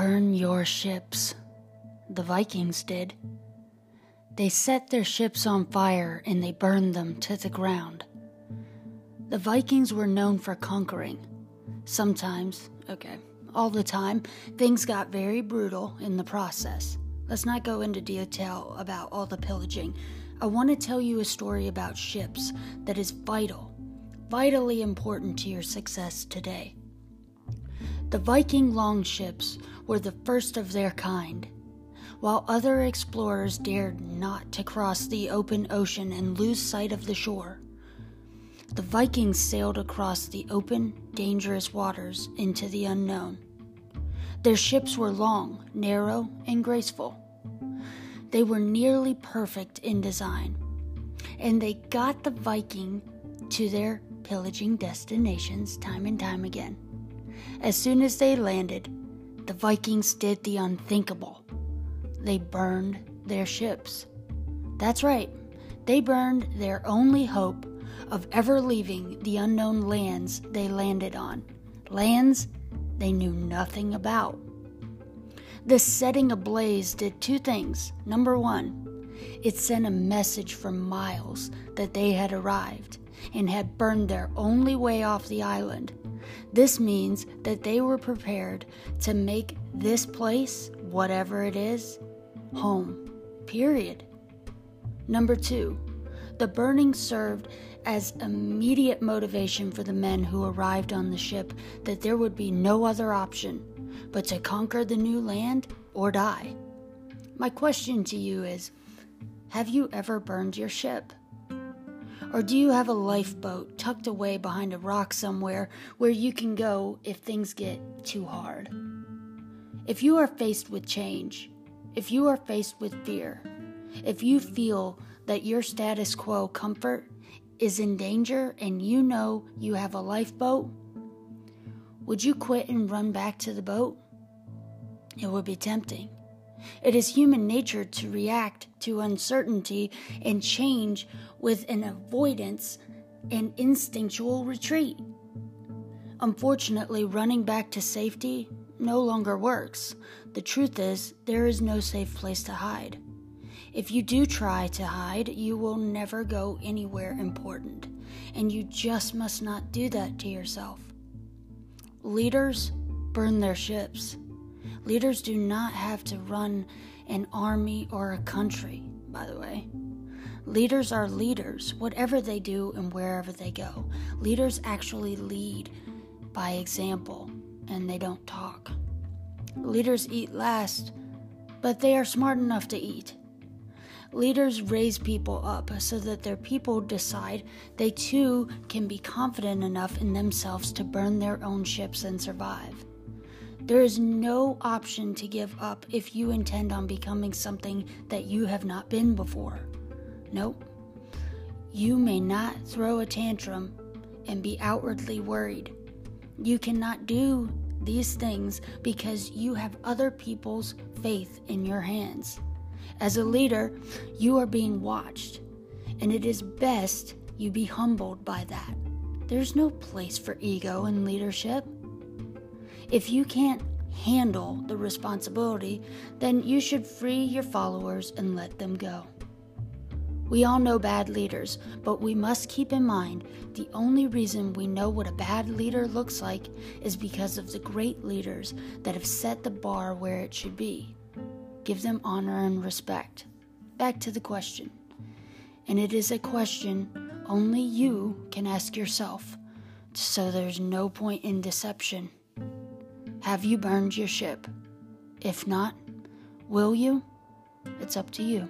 Burn your ships. The Vikings did. They set their ships on fire and they burned them to the ground. The Vikings were known for conquering. Sometimes, okay, all the time, things got very brutal in the process. Let's not go into detail about all the pillaging. I want to tell you a story about ships that is vital, vitally important to your success today. The Viking longships were the first of their kind. While other explorers dared not to cross the open ocean and lose sight of the shore, the Vikings sailed across the open, dangerous waters into the unknown. Their ships were long, narrow, and graceful. They were nearly perfect in design, and they got the Viking to their pillaging destinations time and time again. As soon as they landed, the Vikings did the unthinkable. They burned their ships. That's right, they burned their only hope of ever leaving the unknown lands they landed on, lands they knew nothing about. This setting ablaze did two things. Number one, it sent a message for miles that they had arrived and had burned their only way off the island this means that they were prepared to make this place, whatever it is, home. Period. Number two, the burning served as immediate motivation for the men who arrived on the ship that there would be no other option but to conquer the new land or die. My question to you is Have you ever burned your ship? Or do you have a lifeboat tucked away behind a rock somewhere where you can go if things get too hard? If you are faced with change, if you are faced with fear, if you feel that your status quo comfort is in danger and you know you have a lifeboat, would you quit and run back to the boat? It would be tempting. It is human nature to react to uncertainty and change with an avoidance and instinctual retreat. Unfortunately, running back to safety no longer works. The truth is, there is no safe place to hide. If you do try to hide, you will never go anywhere important, and you just must not do that to yourself. Leaders burn their ships. Leaders do not have to run an army or a country, by the way. Leaders are leaders, whatever they do and wherever they go. Leaders actually lead by example and they don't talk. Leaders eat last, but they are smart enough to eat. Leaders raise people up so that their people decide they too can be confident enough in themselves to burn their own ships and survive. There is no option to give up if you intend on becoming something that you have not been before. Nope. You may not throw a tantrum and be outwardly worried. You cannot do these things because you have other people's faith in your hands. As a leader, you are being watched, and it is best you be humbled by that. There's no place for ego in leadership. If you can't handle the responsibility, then you should free your followers and let them go. We all know bad leaders, but we must keep in mind the only reason we know what a bad leader looks like is because of the great leaders that have set the bar where it should be. Give them honor and respect. Back to the question. And it is a question only you can ask yourself, so there's no point in deception. Have you burned your ship? If not, will you? It's up to you.